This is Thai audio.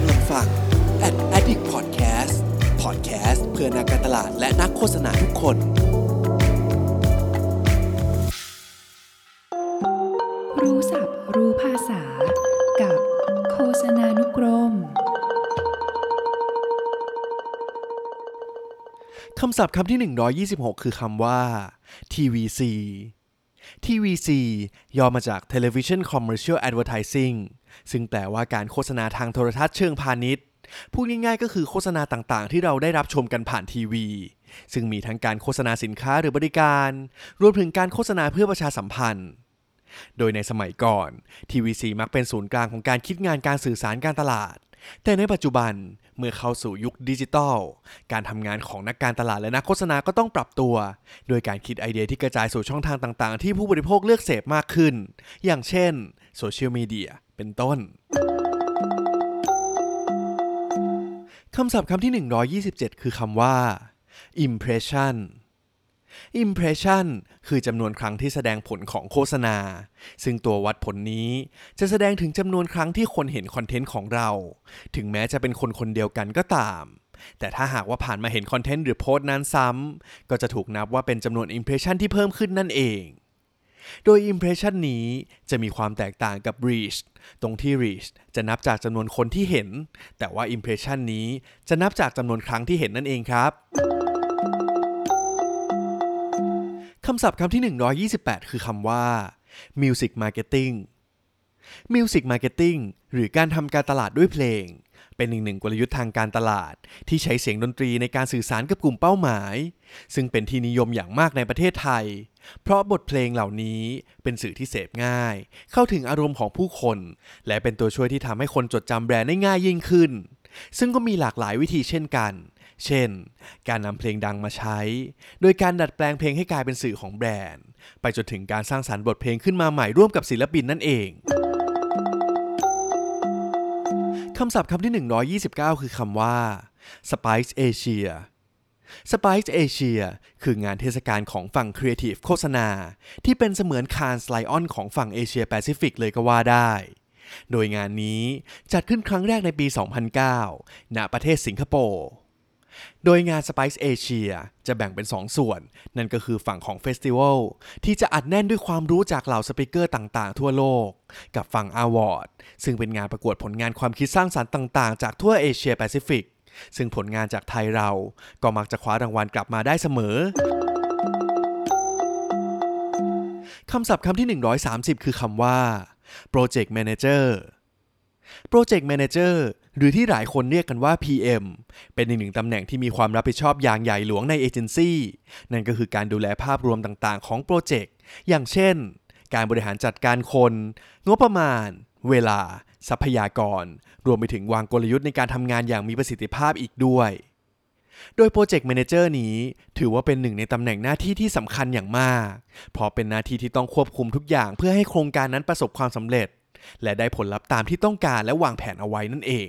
กำลังฟัง Ad Addict Podcast Podcast เพื่อนักการตลาดและนักโฆษณาทุกคน รู้ศัพท์รู้ภาษา กับโฆษณานุกรมคำศัพท์คำที่ 126 คือคำว่า TVC TVC ย่อมาจาก Television Commercial Advertising ซึ่งแปลว่าการโฆษณาทางโทรทัศน์เชิงพาณิชย์พูดง่ายๆก็คือโฆษณาต่างๆ ที่เราได้รับชมกันผ่านทีวี ซึ่งมีทั้งการโฆษณาสินค้าหรือบริการ รวมถึงการโฆษณาเพื่อประชาสัมพันธ์ โดยในสมัยก่อน TVC มักเป็นศูนย์กลางของการคิดงานการสื่อสารการตลาด แต่ในปัจจุบันเมื่อเข้าสู่ยุคดิจิทัล การทำงานของนักการตลาดและนักโฆษณาก็ต้องปรับตัว โดยการคิดไอเดียที่กระจายสู่ช่องทางต่างๆ ที่ผู้บริโภคเลือกเสพมากขึ้น อย่างเช่นโซเชียลมีเดีย เป็นต้นคำศัพท์คำที่ 127 คือคำว่า impression impression คือจำนวนครั้งที่แสดงผลของโฆษณา ซึ่งตัววัดผลนี้จะแสดงถึงจำนวนครั้งที่คนเห็นคอนเทนต์ของเรา ถึงแม้จะเป็นคนคนเดียวกันก็ตาม แต่ถ้าหากว่าผ่านมาเห็นคอนเทนต์หรือโพสต์นั้นซ้ำก็จะถูกนับว่าเป็นจำนวน impression ที่เพิ่มขึ้นนั่นเอง โดย impression นี้จะมีความแตกต่างกับ reach ตรงที่ reach จะนับจากจำนวนคนที่เห็น แต่ว่า impression นี้จะนับจากจำนวนครั้งที่เห็นนั่นเองครับคำศัพท์คำที่ 128 คือคำว่า music marketing music marketing หรือการทำการตลาดด้วยเพลง เป็นอีกหนึ่งกลยุทธ์ทางการตลาด ที่ใช้เสียงดนตรีในการสื่อสารกับกลุ่มเป้าหมาย ซึ่งเป็นที่นิยมอย่างมากในประเทศไทย เพราะบทเพลงเหล่านี้เป็นสื่อที่เสพง่าย เข้าถึงอารมณ์ของผู้คน และเป็นตัวช่วยที่ทำให้คนจดจำแบรนด์ได้ง่ายยิ่งขึ้น ซึ่งก็มีหลากหลายวิธีเช่นกัน เช่น การนำเพลงดังมาใช้ โดยการดัดแปลงเพลงให้กลายเป็นสื่อของแบรนด์ ไปจนถึงการสร้างสรรค์บทเพลงขึ้นมาใหม่ร่วมกับศิลปินนั่นเอง คำศัพท์คำที่ 129 คือคำว่า Spice Asia Spice Asia คืองานเทศกาลของฝั่งครีเอทีฟโฆษณา ที่เป็นเสมือน Cannes Lions ของฝั่งเอเชียแปซิฟิกเลยก็ว่าได้ โดยงานนี้จัดขึ้นครั้งแรกในปี 2009 ณ ประเทศสิงคโปร์ โดยงาน Spice Asia จะแบ่งเป็น 2 ส่วน นั่นก็คือฝั่งของ festival ที่จะอัดแน่นด้วยความรู้จากเหล่า speaker ต่างๆ ทั่วโลก กับฝั่ง Award ซึ่งเป็นงานประกวดผลงานความคิดสร้างสรรค์ต่างๆ จากทั่วเอเชียแปซิฟิกซึ่งผลงานจากไทยเราก็มักจะคว้ารางวัลกลับมาได้เสมอคำศัพท์คำที่ 130 คือคำว่า Project Manager Project Manager หรือที่หลายคนเรียกกันว่า PM เป็นอีกหนึ่งตำแหน่งที่มีความรับผิดชอบอย่างใหญ่หลวงในเอเจนซี่ นั่นก็คือการดูแลภาพรวมต่างๆ ของโปรเจกต์ อย่างเช่น การบริหารจัดการคน งบประมาณ เวลา ทรัพยากร รวมไปถึงวางกลยุทธ์ในการทำงานอย่างมีประสิทธิภาพอีกด้วย โดย project manager นี้ ถือว่าเป็นหนึ่งในตำแหน่งหน้าที่ที่สำคัญอย่างมาก เพราะเป็นหน้าที่ที่ต้องควบคุมทุกอย่างเพื่อให้โครงการนั้นประสบความสำเร็จและได้ผลลัพธ์ตามที่ต้องการและวางแผนเอาไว้นั่นเอง